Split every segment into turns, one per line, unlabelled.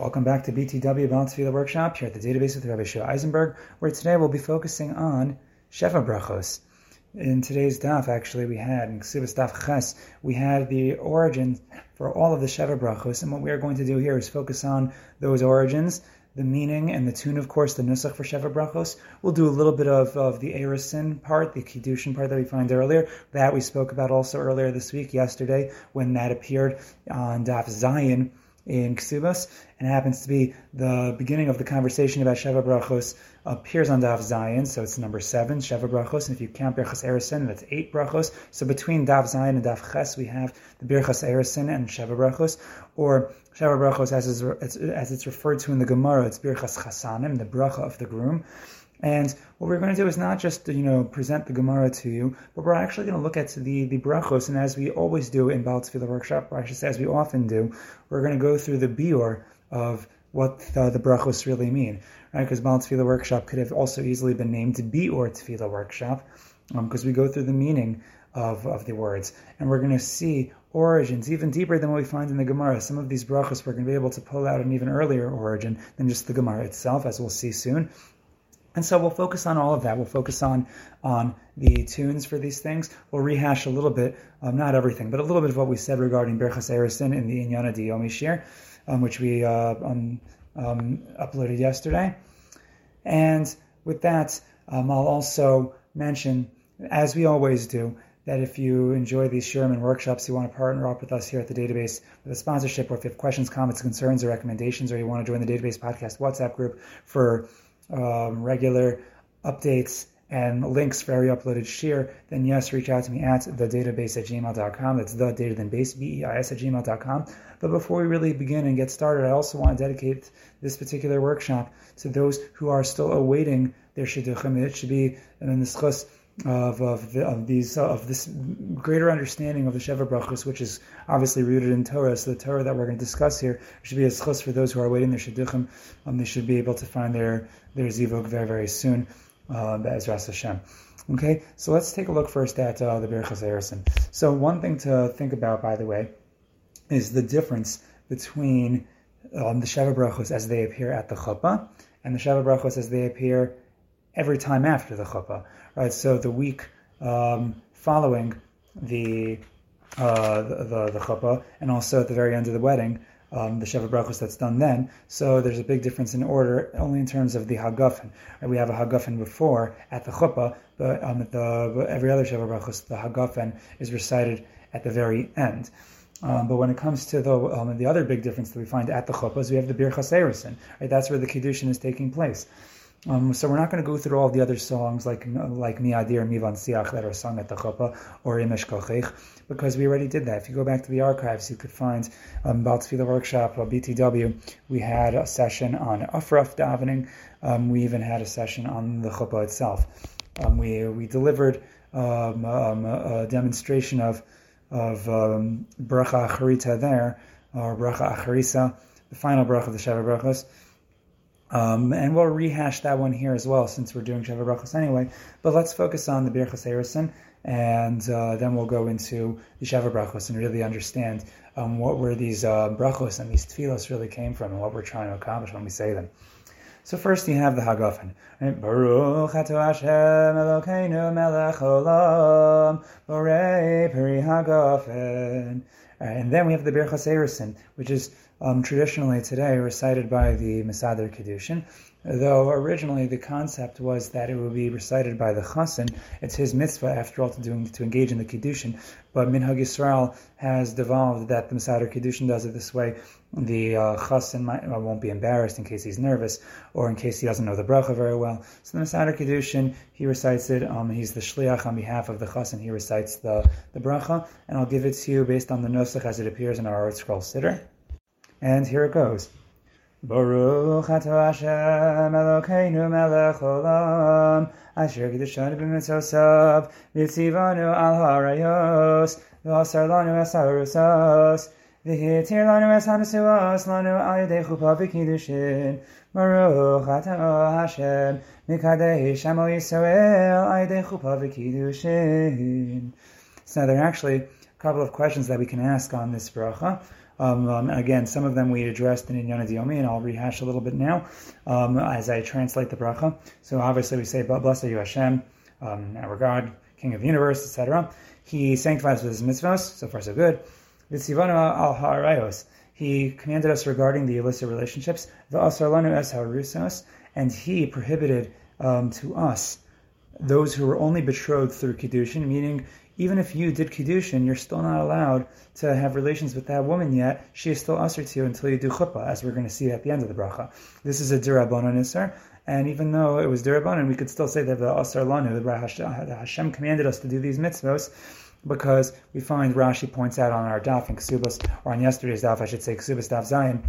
Welcome back to BTW Baal Tefillah Workshop here at the database with Rabbi Shua Eisenberg, where today we'll be focusing on Sheva Brachos. In today's daf, actually, we had in Ksubas Daf Ches, we had the origin for all of the Sheva Brachos, and what we are going to do here is focus on those origins, the meaning and the tune, of course, the nusach for Sheva Brachos. We'll do a little bit of, of the Erusin part, the Kiddushin part that we find earlier. That we spoke about also earlier this week, yesterday, when that appeared on Daf Zayin in Ksubas, and it happens to be the beginning of the conversation about Sheva Brachos appears on Daf Zayin, so it's number seven, Sheva Brachos, and if you count Birchas Erusin, that's eight Brachos. So between Daf Zayin and Daf Ches, we have the Birchas Erusin and Sheva Brachos, or Sheva Brachos as, as it's referred to in the Gemara, it's Birchas Chasanim, the bracha of the groom. And what we're going to do is not just you know present the Gemara to you, but we're actually going to look at the the brachos, and as we always do in Baal Tefillah workshop, or I should say as we often do, we're going to go through the bior of what the, the brachos really mean, right? Because Baal Tefillah workshop could have also easily been named bior Tefillah workshop, because um, we go through the meaning of, of the words, and we're going to see origins even deeper than what we find in the Gemara. Some of these brachos we're going to be able to pull out an even earlier origin than just the Gemara itself, as we'll see soon. And so we'll focus on all of that. We'll focus on on the tunes for these things. We'll rehash a little bit, um, not everything, but a little bit of what we said regarding Berchas Erusin in the Inyana Diyomi Shir, um, which we uh, um, um, uploaded yesterday. And with that, um, I'll also mention, as we always do, that if you enjoy these Sherman workshops, you want to partner up with us here at the database with a sponsorship, or if you have questions, comments, concerns, or recommendations, or you want to join the database podcast WhatsApp group for um, regular updates and links for every uploaded shir, then yes, reach out to me at the database at gmail.com. That's the data then base, B-E-I-S at gmail.com. But before we really begin and get started, I also want to dedicate this particular workshop to those who are still awaiting their shidduchim. It should be in the schus of of, the, of these of this greater understanding of the Sheva Brachos, which is obviously rooted in Torah. So the Torah that we're going to discuss here should be a schus for those who are waiting their shidduchim. Um, they should be able to find their their zivug very very soon. Uh, Be'ezras Hashem. Okay, so let's take a look first at uh, the Birchas Erusin. So one thing to think about, by the way, is the difference between um, the Sheva Brachos as they appear at the chuppah and the Sheva Brachos as they appear every time after the chuppah, right? So the week um, following the, uh, the, the the chuppah, and also at the very end of the wedding, um, the Sheva Brachos that's done then. So there's a big difference in order, only in terms of the Hagafen. Right? We have a Hagafen before at the chuppah, but um, the every other Sheva Brachos, the Hagafen is recited at the very end. Um, but when it comes to the um, the other big difference that we find at the chuppah is we have the Birchas Erusin, right? That's where the kiddushin is taking place. Um, so we're not going to go through all the other songs like like Miadir Mivan Siach that are sung at the chuppah or Imesh Kochich because we already did that. If you go back to the archives, you could find um, the workshop or BTW. We had a session on Aufruf davening. Um, we even had a session on the chuppah itself. Um, we we delivered um, um, a demonstration of of um, bracha acharita there or bracha acharisa, the final bracha of the Sheva brachas. Um, and we'll rehash that one here as well, since we're doing Sheva Brachos anyway. But let's focus on the Birchas Erusin, and uh, then we'll go into the Sheva Brachos and really understand um, what were these uh, brachos and these tefillos really came from, and what we're trying to accomplish when we say them. So first you have the Hagafen. Baruch Ato Hashem Elokeinu Melech Olam Borei Peri Hagafen. And then we have the Birchas Erusin, which is um, traditionally today recited by the Mesader Kiddushin, though originally the concept was that it would be recited by the Chassan. It's his mitzvah, after all, to, do, to engage in the Kiddushin. But Minhag Yisrael has devolved that the Mesader Kiddushin does it this way. The uh, Chassan might, uh, won't be embarrassed in case he's nervous or in case he doesn't know the bracha very well. So the Mesader Kiddushin, he recites it. Um, he's the Shliach on behalf of the Chassan. He recites the, the bracha, and I'll give it to you based on the Nusach as it appears in our ArtScroll Siddur. And here it goes. Baruch Ato Hashem Elokeinu Melech Olam Asher Kedushanu b'mitzosav V'tzivanu al harayos V'asar lanu es harusos V'hitir lanu es hanusuos Lanu al yedei chuppah v'kiddushin Baruch Ato Hashem Mikadei Shemo Yisrael Al yedei chuppah v'kiddushin So there are actually a couple of questions that we can ask on this bracha. Um, um, again, some of them we addressed in Inyana Diomi, and I'll rehash a little bit now um, as I translate the bracha. So obviously we say, Blessed are you Hashem, um, our God, King of the universe, etc. He sanctifies with his mitzvahs, so far so good. V'tzivanu al ha'arayos. He commanded us regarding the illicit relationships. V'asar es ha'rusos. And he prohibited um, to us those who were only betrothed through Kiddushin, meaning even if you did Kiddushin, you're still not allowed to have relations with that woman yet. She is still usher to you until you do chuppah, as we're going to see at the end of the bracha. This is a dirabanan isser, and even though it was dirabanan, we could still say that the asar lanu, the Hashem commanded us to do these mitzvos, because we find Rashi points out on our daf in Ksubas, or on yesterday's daf, I should say, Ksubas daf Zayin,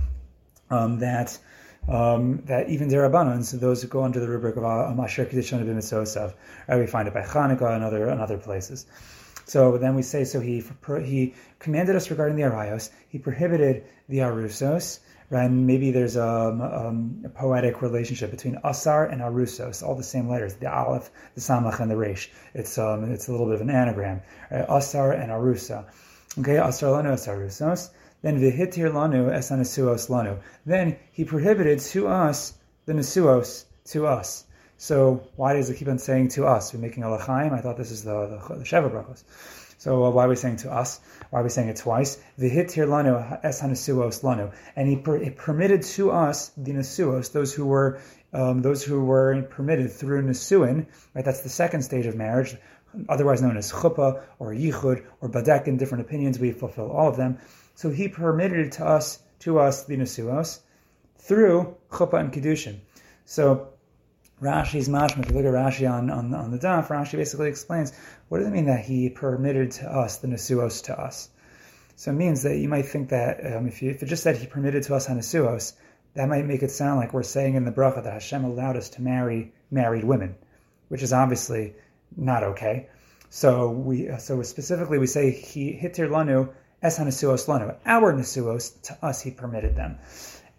um, that um, that even derabanan, so those who go under the rubric of Asher Kedishon B'Mitzosav, right, we find it by Chanukah and other and other places. So then we say, so he he commanded us regarding the arayos. He prohibited the arusos, and maybe there's a, um, a, poetic relationship between asar and arusos, all the same letters, the aleph, the samach, and the resh. It's um, it's a little bit of an anagram. Right? Asar and arusa. Okay, asar lanu arusos. Then vihitir lanu esanasuos lanu. Then he prohibited to us the nasuos to us. So why does it keep on saying to us? We're making a lachaim. I thought this is the the, the Sheva brachos. So uh, why are we saying to us? Why are we saying it twice? V'hitir lanu es hanasuos lanu, and he, per, permitted to us the nasuos, those who were um, those who were permitted through nasuin. Right, that's the second stage of marriage, otherwise known as chuppah or yichud or badek. In different opinions, we fulfill all of them. So he permitted to us to us the nasuos through chuppah and kiddushin. So Rashi's mashma, if you look at Rashi on, on, on the daf, Rashi basically explains what does it mean that he permitted to us the nesuos to us. So it means that you might think that um, if, you, if it just said he permitted to us hanesuos, that might make it sound like we're saying in the bracha that Hashem allowed us to marry married women, which is obviously not okay. So we so specifically we say he hitir lanu es hanesuos lanu. Our nesuos to us he permitted them,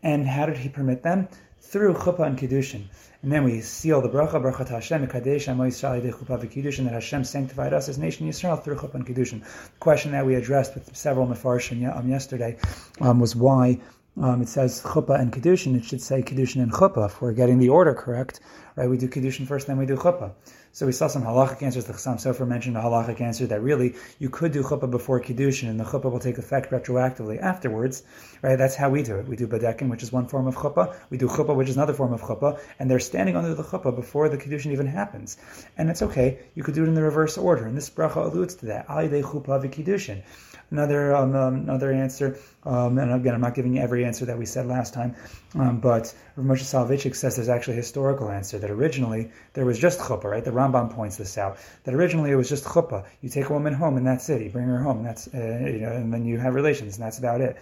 and how did he permit them? Through chuppah and kiddushin. And then we seal the bracha, bracha to Hashem, Kadesh, Yisrael, Chuppah v'Kiddushin, that Hashem sanctified us as nation Yisrael through Chuppah and Kiddushin. The question that we addressed with several Mefarshim um, yesterday um, was why um, it says chuppah and kiddushin. It should say kiddushin and chuppah. If we're getting the order correct, right? We do kiddushin first, then we do chuppah. So we saw some halachic answers. The Chassam Sofer mentioned a halachic answer that really you could do chuppah before kiddushin, and the chuppah will take effect retroactively afterwards, right? That's how we do it. We do badekin, which is one form of chuppah. We do chuppah, which is another form of chuppah, and they're standing under the chuppah before the kiddushin even happens. And it's okay. You could do it in the reverse order, and this bracha alludes to that. Alidei chuppah v'kiddushin. Another um, um, another answer, um, and again, I'm not giving you every answer that we said last time, um, but Rav Moshe Soloveitchik says there's actually a historical answer that originally there was just chuppah, right? The Rambam points this out that originally it was just chuppah. You take a woman home in that city, bring her home, and that's uh, you know, and then you have relations, and that's about it.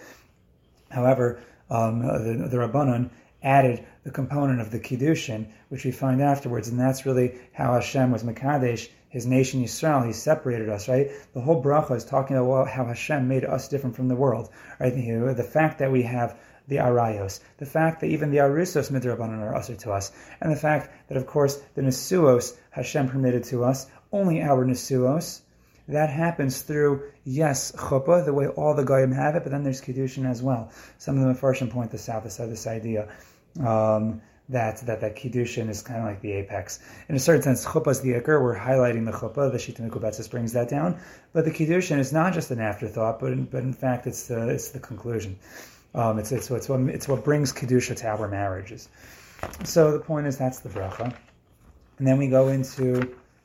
However, um, the, the Rabbanon added the component of the kiddushin, which we find afterwards, and that's really how Hashem was mekadesh his nation Yisrael, he separated us, right? The whole bracha is talking about how Hashem made us different from the world, right? The fact that we have the arayos, the fact that even the arusos midrabanan are usher to us, and the fact that, of course, the nesuos Hashem permitted to us, only our nesuos, that happens through, yes, chuppah, the way all the goyim have it, but then there's kiddushin as well. Some of the Mepharshim point this out, this, this idea. Um, that that that kiddushin is kind of like the apex. In a certain sense, chuppah is the ikr. We're highlighting the chuppah. The shita mikubetzis brings that down. But the kiddushin is not just an afterthought, but in, but in fact, it's the it's the conclusion. Um, it's it's it's what it's what brings kedusha to our marriages. So the point is that's the bracha, and then we go into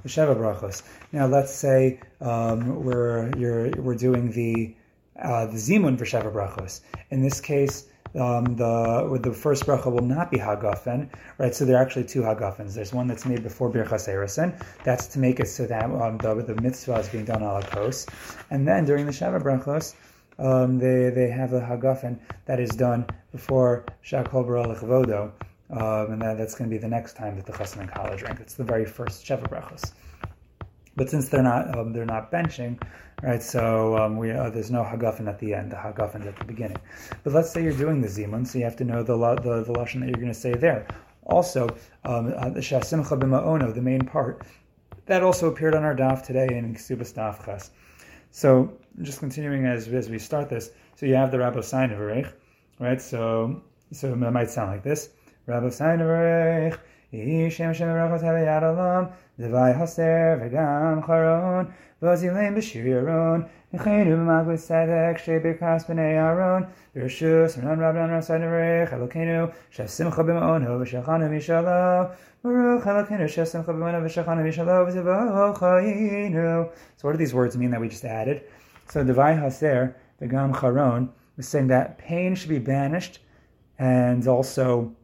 the sheva brachos. Now let's say um, we're you're we're doing the uh, the zimun for sheva brachos. In this case um, the the first bracha will not be hagafen, right? So there are actually two hagafens. There's one that's made before birchas erusin. That's to make it so that um, the, the mitzvah is being done ala kos. And then during the Shabbat brachos, um, they they have a hagafen that is done before shakol baralach vodo, um, and that, that's going to be the next time that the chassan and college drink. It's the very first Shabbat brachos. But since they're not um, they're not benching, right? So um, we uh, there's no hagafen at the end. The hagafen at the beginning. But let's say you're doing the zimun, so you have to know the the, the lashon that you're going to say there. Also, um, uh, the shasimcha b'ma'ono, the main part, that also appeared on our daf today in Ksubas daf ches. So just continuing as as we start this, So you have the Rabbi Seineverich, right? So so it might sound like this. Rabbi Seineverich, Shem Shem Rachot Havayad Olam, Devai Haser Vegam Charon, Vazilem B'Shir Yaron, Nechenu B'Maglit Tzedek, Shebir Kas B'nei Aaron, Bereshus, Renan Rabban B'Ma'onu, V'Shachanu Mishalo, Baruch Elokeinu, Shef Simcha B'Ma'onu, V'Shachanu Mishalo, V'Zivo So what do these words mean that we just added? So Devai Haser, Vegam Charon, is saying that pain should be banished, and also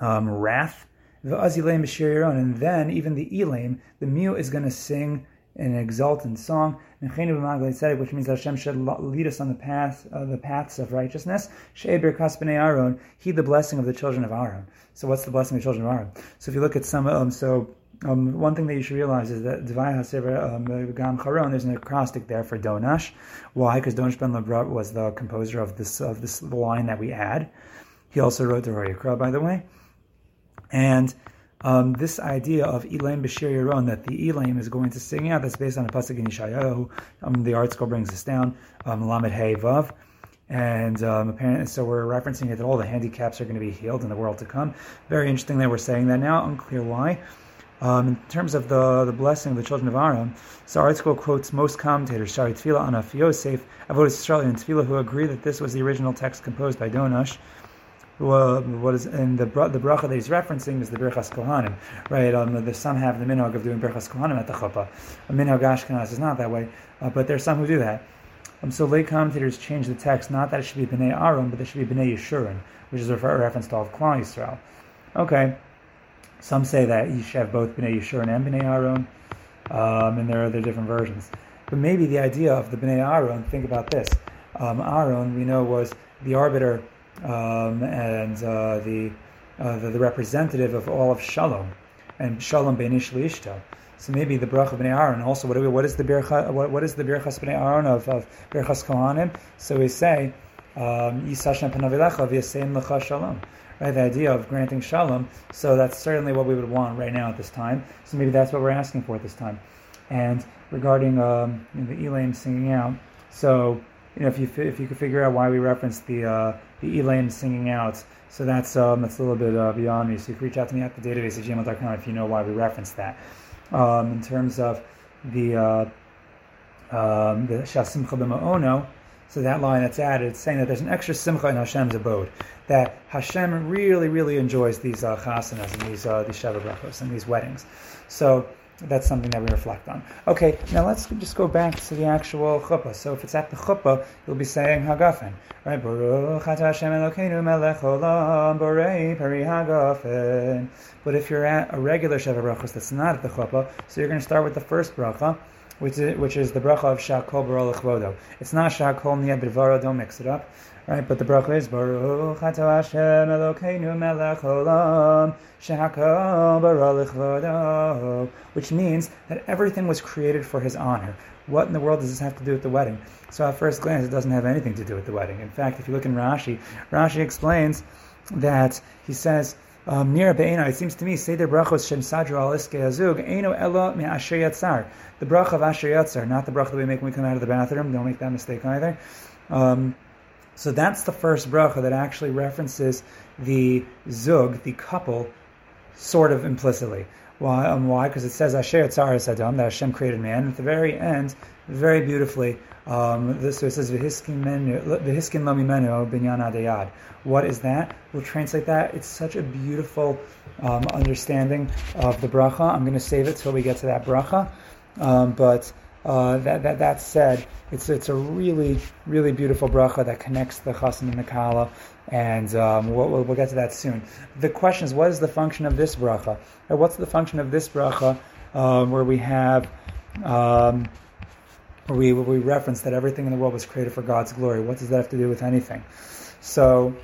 um, wrath, and then even the Elam, the mute is going to sing an exultant song, which means Hashem should lead us on the path, uh, the paths of righteousness. Kasbnei Aaron, heed the blessing of the children of Aaron. So, what's the blessing of the children of Aaron? So, if you look at some, um, so um, one thing that you should realize is that Devai HaSever um, Gam Charon, there's an acrostic there for Donash. Why? Because Donash ben Lebrot was the composer of this of this line that we add. He also wrote the Royakra, by the way. And um, this idea of Elaim B'Shir Yaron, that the Elaim is going to sing out, that's based on a pasuk in Yeshayahu. Um, the ArtScroll brings this down, um, Lamed Vav. And um, apparently, so we're referencing it that all the handicaps are going to be healed in the world to come. Very interesting that we're saying that now. Unclear why. Um, in terms of the, the blessing of the children of Aaron, so our article quotes most commentators, Shari Tefillah, Anaf Yosef, Avodah Yisrael, and Tefillah, who agree that this was the original text composed by Donash what is and the the bracha that he's referencing is the Birchas Kohanim, right? Um, the, some have the minhag of doing Birchas Kohanim at the chuppah. A minhag Ashkenaz is not that way, uh, but there's some who do that. Um, so late commentators change the text not that it should be Bnei Aaron, but it should be Bnei Yeshurun, which is a reference to all of Klal Yisrael. Okay, some say that you should have both Bnei Yeshurun and Bnei Aaron, um, and there are other different versions. But maybe the idea of the Bnei Aaron, think about this. Um, Aaron, we know, was the arbiter um, and uh, the, uh, the, the representative of all of Shalom and Shalom Beinish Ishta. So maybe the bracha b'nei Aaron. Also, what, what is the bircha? What, what is the birchas b'nei Aaron of, of birchas Kohanim? So we say um, Yisashem panavilecha v'yasein lecha shalom. Right, the idea of granting shalom. So that's certainly what we would want right now at this time. So maybe that's what we're asking for at this time. And regarding um, you know, the Elaim singing out, so you know, if you if you could figure out why we referenced the uh, the Elaim singing out, so that's um, that's a little bit uh, beyond me. So you can reach out to me at the database at gmail.com if you know why we referenced that. Um, in terms of the uh, um, the Shasimcha b'ma'ono, so that line that's added, it's saying that there's an extra simcha in Hashem's abode. That Hashem really, really enjoys these uh, chasanas and these uh, these and these weddings. So that's something that we reflect on. Okay, now let's just go back to the actual chuppah. So if it's at the chuppah, you'll be saying Hagafen, right? Baruch Hashem Elokeinu melech olam borei peri. But if you're at a regular Brachos that's not at the chuppah, so you're going to start with the first bracha, which is, which is the bracha of Shakol Baruch Vodo. It's not Shakol Niyad B'Dvaro, don't mix it up. Right, but the bracha is Baruch Ato Hashem Elokeinu Melech Olam Shehakol Baruch which means that everything was created for His honor. What in the world does this have to do with the wedding? So at first glance, it doesn't have anything to do with the wedding. In fact, if you look in Rashi, Rashi explains that he says. Near it seems to me, Seder Brachos Shem Al Iske Me Asher Yatzar. The bracha of Asher Yatzar, not the bracha that we make when we come out of the bathroom. Don't make that mistake either. Um, so that's the first bracha that actually references the zug, the couple, sort of implicitly. Why? Um, why? Because it says Asher Tzaras Adam, that Hashem created man. At the very end, very beautifully, um, this, so it says V'hiskin Lami Menu Binyan Adayad. What is that? We'll translate that. It's such a beautiful um, understanding of the bracha. I'm going to save it till we get to that bracha. Um, but uh, that, that, that said, it's, it's a really, really beautiful bracha that connects the chassan and the kala, and um, we'll, we'll, get to that soon. The question is, what is the function of this bracha? Or what's the function of this bracha uh, where we have, um, where we, where we reference that everything in the world was created for God's glory? What does that have to do with anything? So,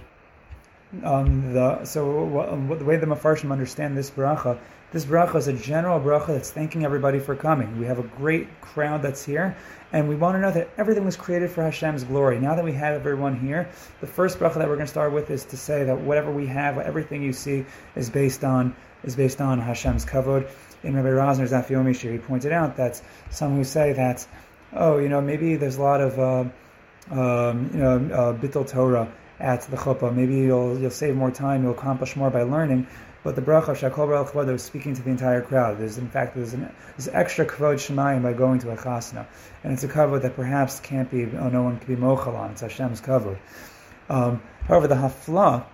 um, the, so what, the way the Mefarshim understand this bracha this bracha is a general bracha that's thanking everybody for coming. We have a great crowd that's here, and we want to know that everything was created for Hashem's glory. Now that we have everyone here, the first bracha that we're going to start with is to say that whatever we have, everything you see, is based on is based on Hashem's kavod. In Rabbi Rosner's Daf Yomi he pointed out that some who say that, oh, you know, maybe there's a lot of uh, um, you know, uh, bittul Torah at the chuppah. Maybe you'll you'll save more time, you'll accomplish more by learning. But the bracha Shakol Baruch Kvod was speaking to the entire crowd. There's in fact there's an there's extra kavod shemayim by going to a chasna, and it's a kavod that perhaps can't be oh, no one can be mochel on. It's Hashem's kavod. Um, however, the hafla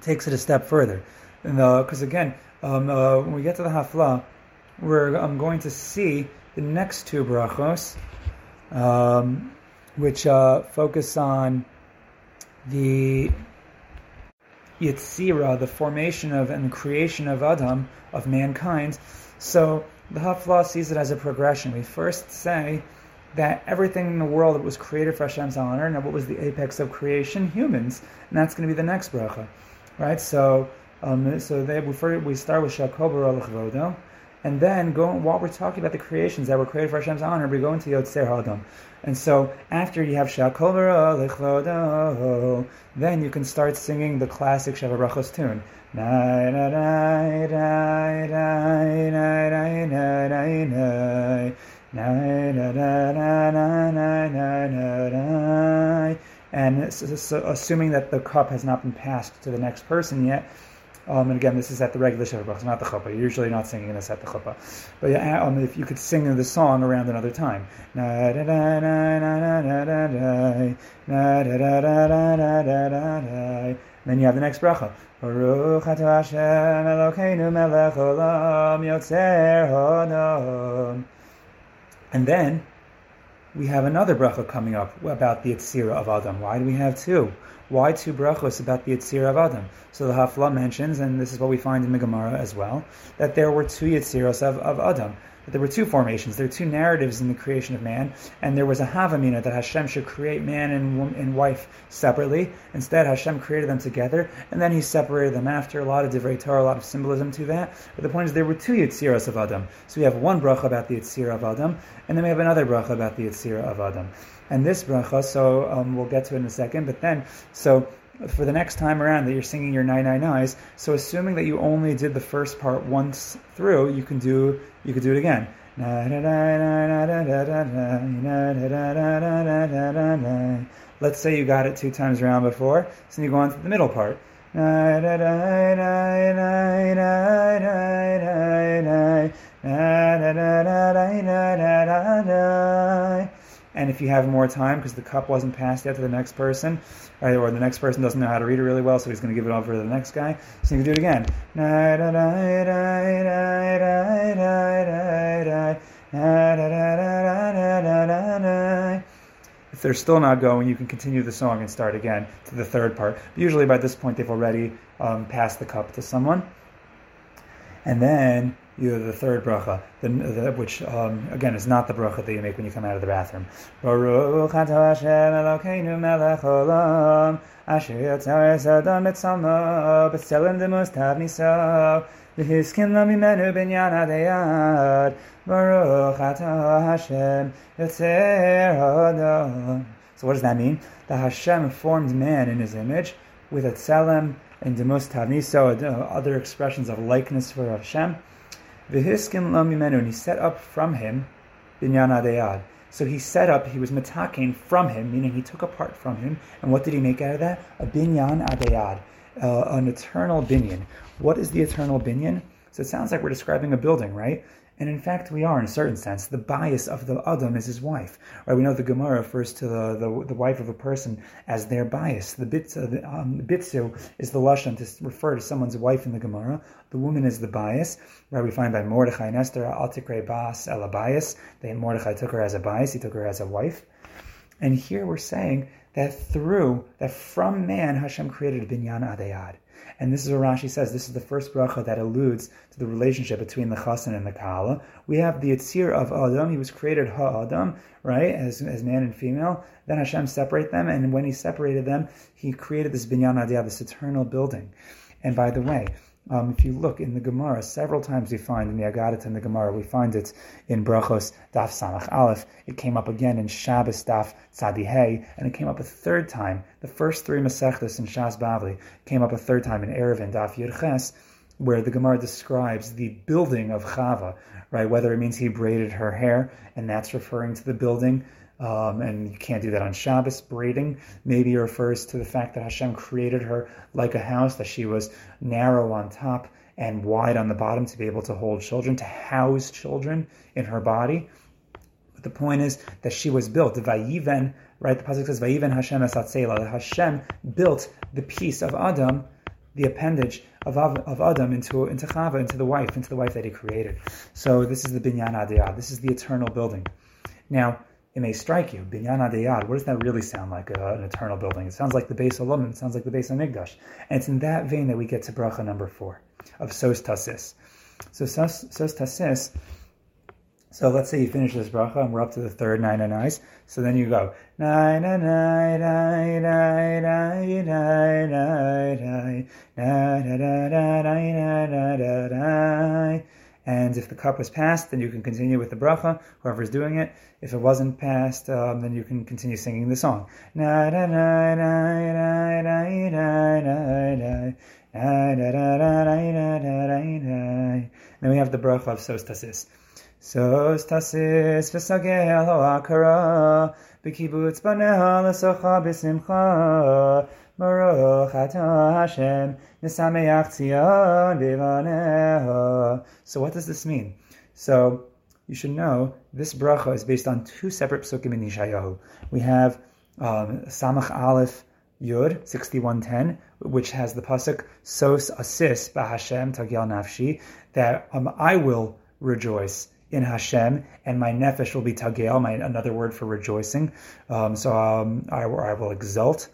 takes it a step further, because again, um, uh, when we get to the hafla, we're I'm going to see the next two brachos, um, which uh, focus on the Yitzira, the formation of and creation of Adam, of mankind. So the Hafla sees it as a progression. We first say that everything in the world was created for Hashem's honor, and what was the apex of creation? Humans, and that's going to be the next bracha, right? So, um, so they, we, we start with Shakobar and then go while we're talking about the creations that were created for Hashem's honor, we go into Yotzer Adam. And so after you have Shakol then you can start singing the classic Sheva Brachos tune. And assuming that the cup has not been passed to the next person yet, um, and again, this is at the regular Sheva Brachos, not the chuppah. You're usually not singing this at the chuppah. But um, if you could sing the song around another time. Then you have the next bracha. Baruch Hashem Elokeinu melech olam yotzer And then we have another bracha coming up about the Yitzira of Adam. Why do we have two? Why two brachos about the Yitzira of Adam? So the Hafla mentions, and this is what we find in the Gemara as well, that there were two Yitziros of, of Adam. That there were two formations, there were two narratives in the creation of man, and there was a Havamina that Hashem should create man and, and wife separately. Instead, Hashem created them together, and then He separated them after. A lot of divrei Torah, a lot of symbolism to that. But the point is, there were two Yitziros of Adam. So we have one bracha about the Yitzira of Adam, and then we have another bracha about the Yitzira of Adam and this bracha. So um, we'll get to it in a second. But then, so for the next time around that you're singing your nine nine nines, so assuming that you only did the first part once through, you can do you could do it again. Let's say you got it two times around before, so you go on to the middle part. And if you have more time, because the cup wasn't passed yet to the next person, or the next person doesn't know how to read it really well, so he's going to give it over to the next guy, so you can do it again. If they're still not going, you can continue the song and start again to the third part. But usually by this point, they've already um, passed the cup to someone. And then you the third bracha, the, the, which um, again is not the bracha that you make when you come out of the bathroom. So what does that mean? That Hashem formed man in his image with a tzelem and demus tav niso, uh, other expressions of likeness for Hashem V'hiskin lo and he set up from him binyan adeyad. So he set up, he was metakin from him, meaning he took apart from him. And what did he make out of that? A binyan adeyad, uh, an eternal binyan. What is the eternal binyan? So it sounds like we're describing a building, right? And in fact, we are in a certain sense. The bias of the Adam is his wife. Right? We know the Gemara refers to the, the, the wife of a person as their bias. The bitzu, the, um, bitzu is the lashon to refer to someone's wife in the Gemara. The woman is the bias. Right? We find by Mordechai and Esther, Altikre Bas Ela bias. That Mordechai took her as a bias. He took her as a wife. And here we're saying that through, that from man, Hashem created binyan adayad. And this is what Rashi says. This is the first bracha that alludes to the relationship between the chassan and the kala. We have the yitzir of Adam. He was created ha-Adam, right, as, as man and female. Then Hashem separated them, and when He separated them, He created this binyan adiyah, this eternal building. And by the way, um, if you look in the Gemara, several times we find in the Agadat in the Gemara, we find it in Brachos Daf Samach Aleph. It came up again in Shabbos Daf Tzadihei, and it came up a third time. The first three Masechtas in Shas Bavli came up a third time in Eruvin Daf Yudches, where the Gemara describes the building of Chava, right? Whether it means he braided her hair, and that's referring to the building Um, and you can't do that on Shabbos. Braiding maybe refers to the fact that Hashem created her like a house, that she was narrow on top and wide on the bottom to be able to hold children, to house children in her body. But the point is that she was built. The Vayiven, right? The pasuk says Vayiven Hashem esatzela. Hashem built the piece of Adam, the appendage of, of Adam into into Chava, into the wife, into the wife that he created. So this is the binyan adiyad. This is the eternal building. Now it may strike you, binyan adiyad. What does that really sound like? Uh, an eternal building. It sounds like the base of It sounds like the base of Migdash. And it's in that vein that we get to bracha number four of sos tasis. So sos, sos tasis so let's say you finish this bracha and we're up to the third nine and eyes. So then you go nine nine nine nine nine nine nine nine nine and if the cup was passed, then you can continue with the bracha, whoever's doing it. If it wasn't passed, um, then you can continue singing the song. Then we have the bracha of Sostasis. Sos tasis v'sagel ha'akara b'kibbutz baneha l'socha b'simcha Baruch atah Hashem tzion So what does this mean? So you should know this bracha is based on two separate psukim in Yeshayahu. We have um, Samach Aleph Yud 6110, which has the pasuk Sos Asis BaHashem Tagel Nafshi, that um, I will rejoice in Hashem, and my nefesh will be tagel, my another word for rejoicing. Um, so um, I, I, will exult.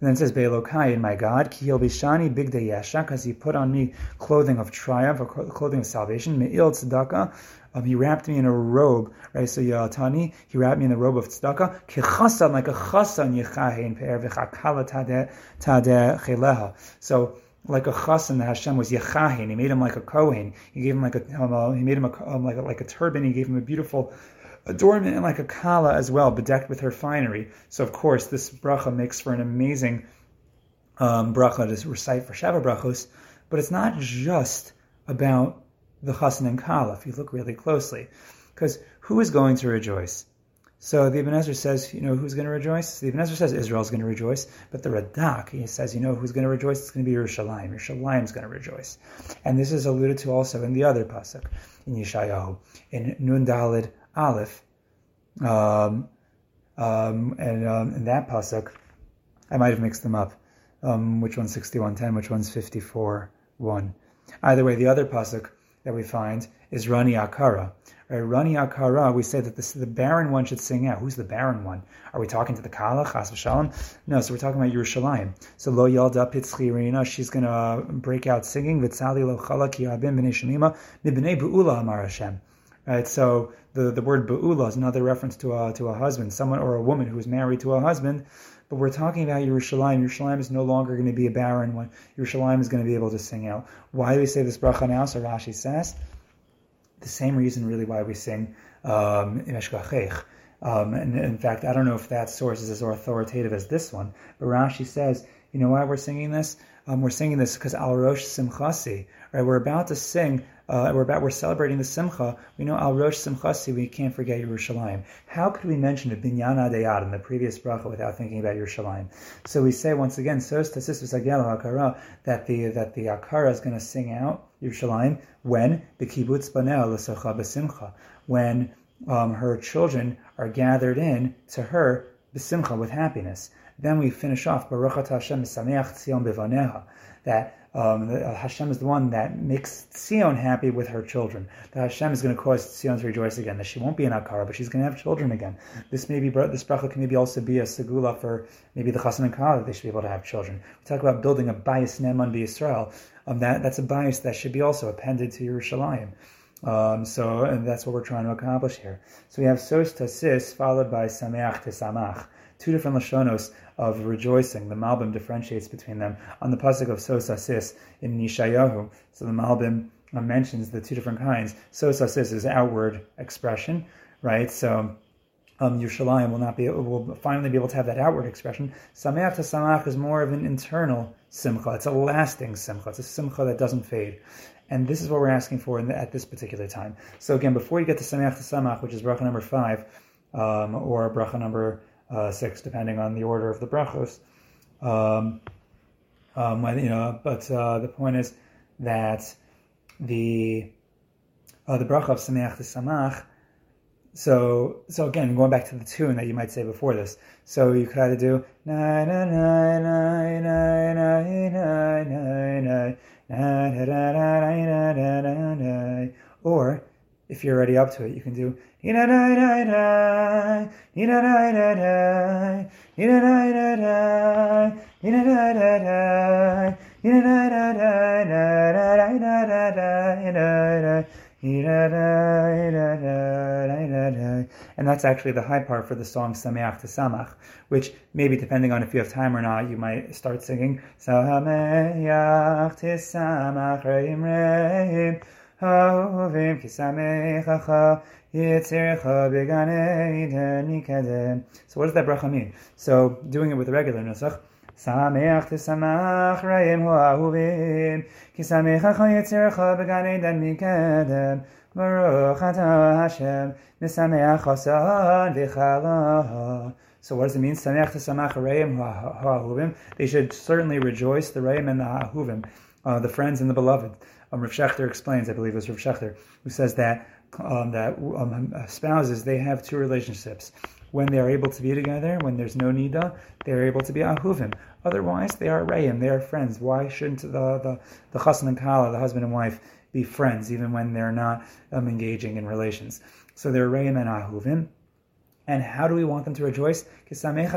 And then it says Be'elokai in my God, ki bishani big yesha, because he put on me clothing of triumph, or clothing of salvation. Me'il tzedakah, um, he wrapped me in a robe, right? So Yatani, he wrapped me in the robe of tzedakah, kichasan like a chasan yechahein pe'er v'chakala tadeh cheleha. So like a chassan that Hashem was yechahin. He made him like a kohen. He gave him like a um, he made him a, um, like a, like a turban. He gave him a beautiful adornment and like a kala as well, bedecked with her finery. So of course, this bracha makes for an amazing um, bracha to recite for Sheva brachos. But it's not just about the chassan and kala. If you look really closely, because who is going to rejoice? So the Ibn Ezra says, you know, who's going to rejoice? The Ibn Ezra says Israel's going to rejoice, but the Radak, he says, you know, who's going to rejoice? It's going to be Yerushalayim. Yerushalayim's going to rejoice. And this is alluded to also in the other pasuk, in Yeshayahu, in Nun Dalid Aleph. Um, um, and um, in that pasuk, I might have mixed them up. Um, which one's 61.10, which one's fifty-four one? Either way, the other pasuk that we find is Rani Akara. Right, Rani Akara, we say that this, the barren one should sing out. Who's the barren one? Are we talking to the Kala, Chas v'shalom? No, so we're talking about Yerushalayim. So Lo Yalda Pitzchirina, she's going to break out singing, Vitzali Lo Chala Ki Abim B'nei Shemima, Mibnei Bu'ula Amar Hashem. Right, so the, the word Bu'ula is another reference to a, to a husband, someone or a woman who is married to a husband, but we're talking about Yerushalayim. Yerushalayim is no longer going to be a barren one. Yerushalayim is going to be able to sing out. Why do we say this bracha now? So Rashi says, the same reason really why we sing um, um, and in fact, I don't know if that source is as authoritative as this one, but Rashi says, you know why we're singing this? Um, we're singing this because Al Rosh Simchasi, right? We're about to sing, uh, we're about, we're celebrating the Simcha. We know Al Rosh Simchasi, we can't forget Yerushalayim. How could we mention a Binyan Adayat in the previous bracha without thinking about Yerushalayim? So we say once again, Sos Tasis Akara, that the, that the Akara is going to sing out Yerushalayim when the kibbutz banel l'socha b'simcha, when um, her children are gathered in to her b'simcha with happiness. Then we finish off Baruch Hashem Sameach Tzion Bevaneha, that um, Hashem is the one that makes Tzion happy with her children. That Hashem is going to cause Tzion to rejoice again. That she won't be an Akara, but she's going to have children again. This may be this bracha can maybe also be a segula for maybe the Chassan and Kala that they should be able to have children. We talk about building a bias neman Israel. Um, that that's a bias that should be also appended to Yerushalayim. Um, so and that's what we're trying to accomplish here. So we have sos tasis followed by sameach tesamach two different lashonos of rejoicing. The Malbim differentiates between them on the pasuk of Sosasis in Nishayahu. So the Malbim mentions the two different kinds. Sosasis is outward expression, right? So um, Yerushalayim will not be will finally be able to have that outward expression. Sameach Tesamach is more of an internal simcha. It's a lasting simcha. It's a simcha that doesn't fade. And this is what we're asking for the, at this particular time. So again, before you get to Sameach Tesamach, which is bracha number five, um, or bracha number uh, six, depending on the order of the brachos. Um, um, you know, but uh, the point is that the uh, the bracha of Sameach Tesamach. So, so again, going back to the tune that you might say before this. So you could either do na na na na na na na na na na na or if you're already up to it, you can do and that's actually the high part for the song Sameach Tesamach, which maybe depending on if you have time or not, you might start singing Sameach to Samach Reim Reim so what does that bracha mean? So doing it with the regular nusach. שמח תשמח רעים הוא אהובים כי שמחך יצירך בגן עדן מקדם ברוך אתה השם משמח חסון So what does it mean? Saneach to samach ha'ahuvim. They should certainly rejoice, the ra'im and the ahuvim, uh, the friends and the beloved. Um, Rav Shechter explains, I believe it was Rav Shechter, who says that um, that um, spouses they have two relationships. When they are able to be together, when there's no nida, they are able to be ahuvim. Otherwise, they are rayim, they are friends. Why shouldn't the the the and kala, the husband and wife, be friends even when they're not um, engaging in relations? So they're rayim and ahuvim. And how do we want them to rejoice? Going back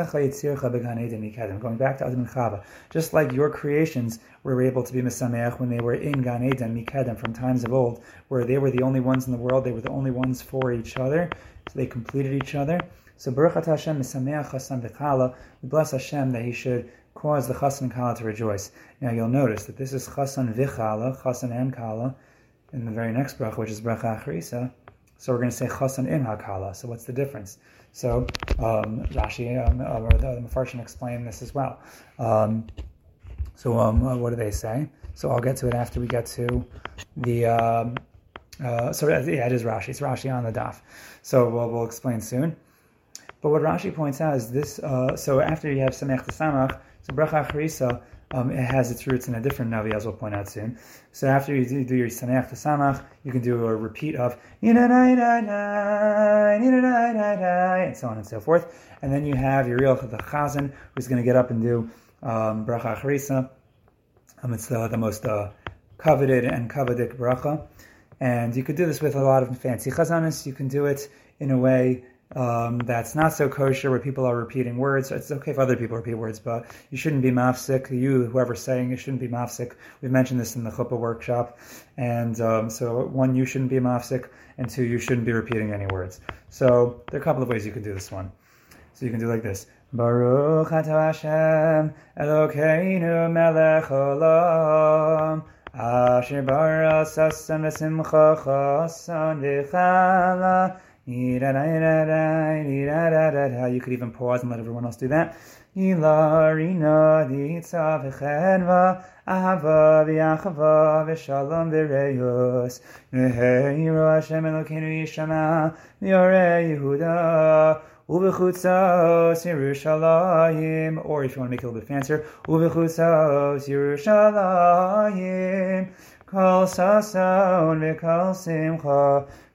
to Adam Chava, just like your creations were able to be Mesameach when they were in Gan Eden, Mikedem, from times of old, where they were the only ones in the world, they were the only ones for each other, so they completed each other. So Baruch Hashem Mesameach Chassan V'Chala, we bless Hashem that He should cause the Chassan and Kala to rejoice. Now you'll notice that this is Chassan V'Chala, Chassan and Kala, in the very next bracha, which is Bracha Achrisa. So we're going to say Chassan in Hakala. So what's the difference? So um, Rashi um, or the, Mefarshim explain this as well. Um, so um, uh, what do they say? So I'll get to it after we get to the. Um, uh, so yeah, it is Rashi. It's Rashi on the daf. So we'll, we'll explain soon. But what Rashi points out is this. Uh, so after you have Samech to Samach, so Bracha Achrisa um, it has its roots in a different Navi, as we'll point out soon. So after you do, your Sameach Tesamach, you can do a repeat of and so on and so forth. And then you have your real the Chazan, who's going to get up and do um, Bracha Achrisa. Um, it's the, the most uh, coveted and coveted bracha. And you could do this with a lot of fancy chazanis. You can do it in a way um, that's not so kosher where people are repeating words. It's okay if other people repeat words, but you shouldn't be mafsik. You, whoever's saying it, shouldn't be mafsik. We've mentioned this in the chuppah workshop. And um, so, one, you shouldn't be mafsik, and two, you shouldn't be repeating any words. So, there are a couple of ways you can do this one. So, you can do like this. Baruch atah Hashem Elokeinu melech olam Asher bara sasan v'simcha chasan v'chala you could even pause and let everyone else do that. Or if you want to make it a little bit fancier Yerushalayim. Kol sason simcha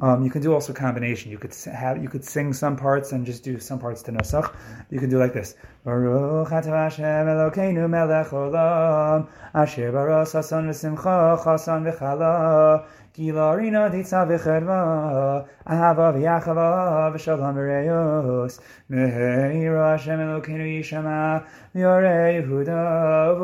um, you can do also combination. You could have you could sing some parts and just do some parts to Nusach. You can do like this. Baruch Hashem Elokeinu melech olam asher baros hasan v'simcha chasan v'chala gilarina v'chedva ahava v'yachava v'shalom v'reyos Hashem Elokeinu yishama Yehuda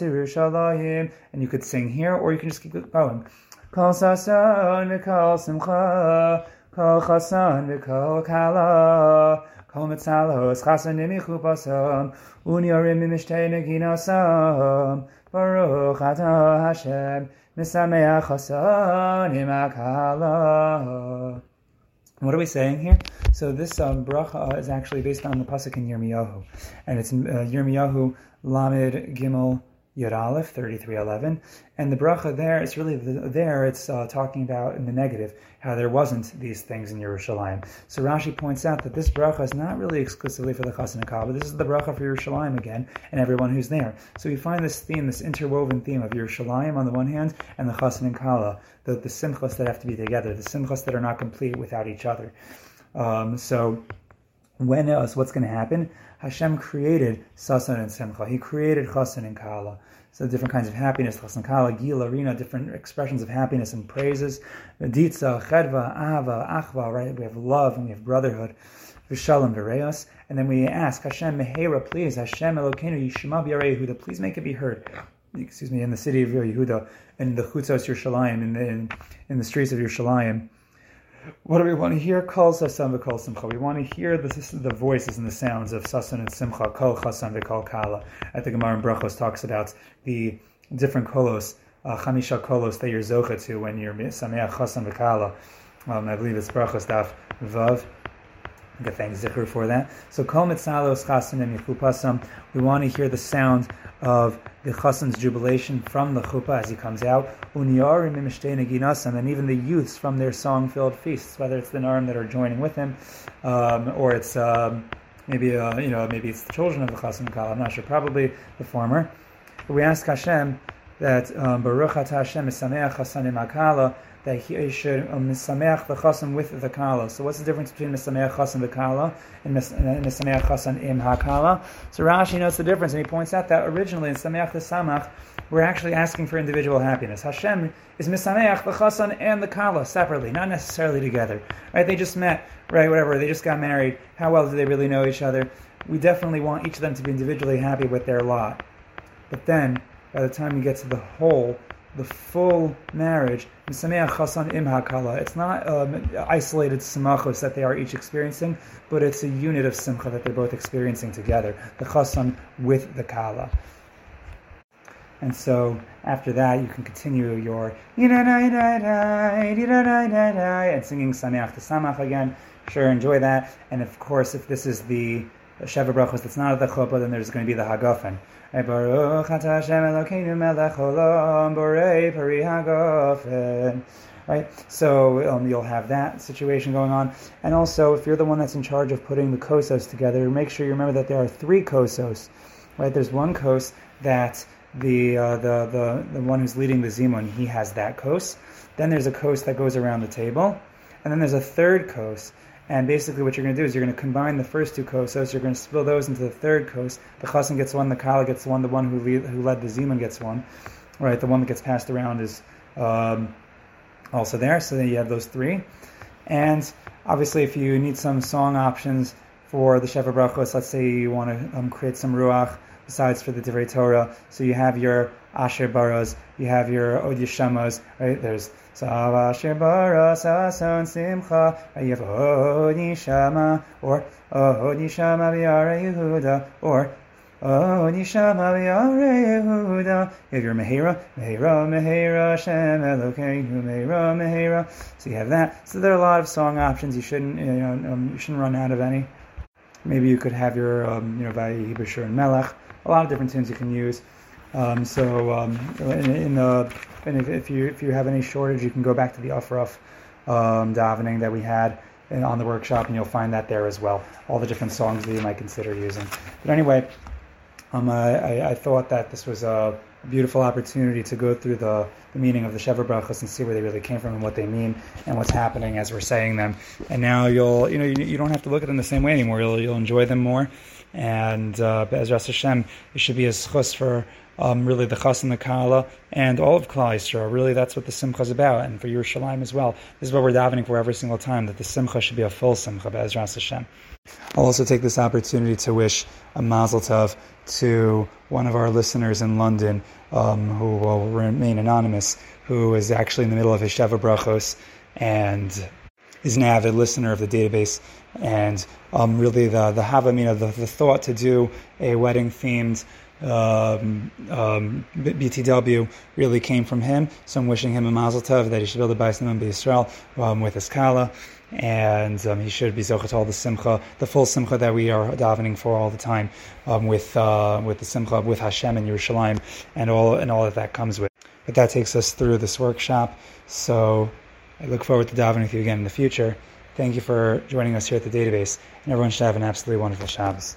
Yerushalayim and you could sing here or you can just keep going. Kol sason v'kol simcha, kol chasan v'kol kala, Kol mitzalos chasanim yichupasam unyorim imishtei neginasam Baruch atah Hashem misameach what are we saying here? So this um, bracha is actually based on the pasuk in Yirmiyahu, and it's uh, Yirmiyahu Lamed Gimel Yud Aleph 3311, and the bracha there, it's really the, there, it's uh, talking about in the negative, how there wasn't these things in Yerushalayim. So Rashi points out that this bracha is not really exclusively for the Chassan and but this is the bracha for Yerushalayim again, and everyone who's there. So we find this theme, this interwoven theme of Yerushalayim on the one hand, and the Chassan and Kala, the, the simchas that have to be together, the simchas that are not complete without each other. Um, so when else, what's going to happen? Hashem created Sasan and Simcha. He created Chasan and Kala. So different kinds of happiness, Chasan Kala, Gila, Rina, different expressions of happiness and praises. Ditza, Chedva, Ava, Achva, right? We have love and we have brotherhood. Vishalom Vireos. And then we ask, Hashem Mehera, please, Hashem Elokeinu Yishma Yehuda, please make it be heard. Excuse me, in the city of Yehuda, in the Chutzos Yerushalayim, in the, in, in the streets of Yerushalayim. What do we want to hear? Kol Sasan v'Kol Simcha. We want to hear the, the voices and the sounds of Sasan and Simcha. Kol Chasan v'Kol Kala. I think Gemara in Brachos talks about the different kolos, uh, kolos that you're zocha to when you're Sameach Chasan v'Kala. Um, I believe it's Brachos Daf Vav. Get thanks Zikr for that. So Kol Mitzalos Chasan and Yichupasam. We want to hear the sound of the chassan's jubilation from the chuppah as he comes out, and even the youths from their song-filled feasts, whether it's the narim that are joining with him, um, or it's um, maybe uh, you know maybe it's the children of the chassan kala. I'm not sure, probably the former. But we ask Hashem that um, Hashem is sameach chasanim akala that he should um, misameach the chassan with the kala. So what's the difference between misameach chassan the kala and misameach chassan im hakala? So Rashi notes the difference, and he points out that originally in Sameach Tesamach, we're actually asking for individual happiness. Hashem is misameach the chassan and the kala separately, not necessarily together. Right? They just met, right? Whatever. They just got married. How well do they really know each other? We definitely want each of them to be individually happy with their lot. But then, by the time you get to the whole, the full marriage, it's not um, isolated simachos that they are each experiencing, but it's a unit of simcha that they're both experiencing together, the chasan with the kala. And so after that, you can continue your and singing Sameach Tesamach again. Sure, enjoy that. And of course, if this is the Sheva Brachos that's not at the chuppah, then there's going to be the Hagafen. Baruch Hashem Elokeinu melech olam borei pari Hagafen. Right, so um, you'll have that situation going on, and also if you're the one that's in charge of putting the kosos together, make sure you remember that there are three kosos. Right, there's one kos that the uh, the the the one who's leading the zimun he has that kos. Then there's a kos that goes around the table, and then there's a third kos and basically, what you're going to do is you're going to combine the first two kosos. You're going to spill those into the third kos. The chassan gets one, the kala gets one, the one who lead, who led the zimun gets one. Right, the one that gets passed around is um, also there. So then you have those three. And obviously, if you need some song options for the Sheva Brachos, let's say you want to um, create some ruach besides for the Divrei Torah. So you have your Asher Baras, you have your Od Yeshamas, right? There's Sav Asher Baras, Ason Simcha, Od Yeshama, or Od Yeshama V'yare Yehuda, or Oh, Nishama V'yare Yehuda. If You have your Mehera, Mehera, Mehera, Shem Elokeinu, Mehera, Mehera. So you have that. So there are a lot of song options. You shouldn't, you know, um, you shouldn't run out of any. Maybe you could have your, um, you know, Vayi Bashur and Melech. A lot of different tunes you can use. Um, so um, in, in, the and if, if, you if you have any shortage, you can go back to the Aufruf um, davening that we had on the workshop, and you'll find that there as well. All the different songs that you might consider using. But anyway, um, I, I, thought that this was a beautiful opportunity to go through the, the meaning of the Sheva Brachos and see where they really came from and what they mean and what's happening as we're saying them. And now you'll, you know, you, you don't have to look at them the same way anymore. You'll, you'll enjoy them more. And uh, Be'ezras Hashem, it should be a schus for um, really the Chasan the Kala, and all of Klal Yisrael. Really, that's what the Simcha is about, and for Yerushalayim as well. This is what we're davening for every single time, that the Simcha should be a full Simcha, Be'ezras Hashem. I'll also take this opportunity to wish a Mazel Tov to one of our listeners in London, um, who will remain anonymous, who is actually in the middle of his Sheva Brachos, and is an avid listener of the database And um, really, the the Havamina, the, the thought to do a wedding themed um, um, BTW really came from him. So I'm wishing him a mazel tov that he should build a Bais Naman Israel um, with his kala, and um, he should be zochet all the simcha, the full simcha that we are davening for all the time, um, with uh, with the simcha with Hashem and Yerushalayim, and all and all that that comes with. But that takes us through this workshop. So I look forward to davening with you again in the future. Thank you for joining us here at the database, and everyone should have an absolutely wonderful Shabbos.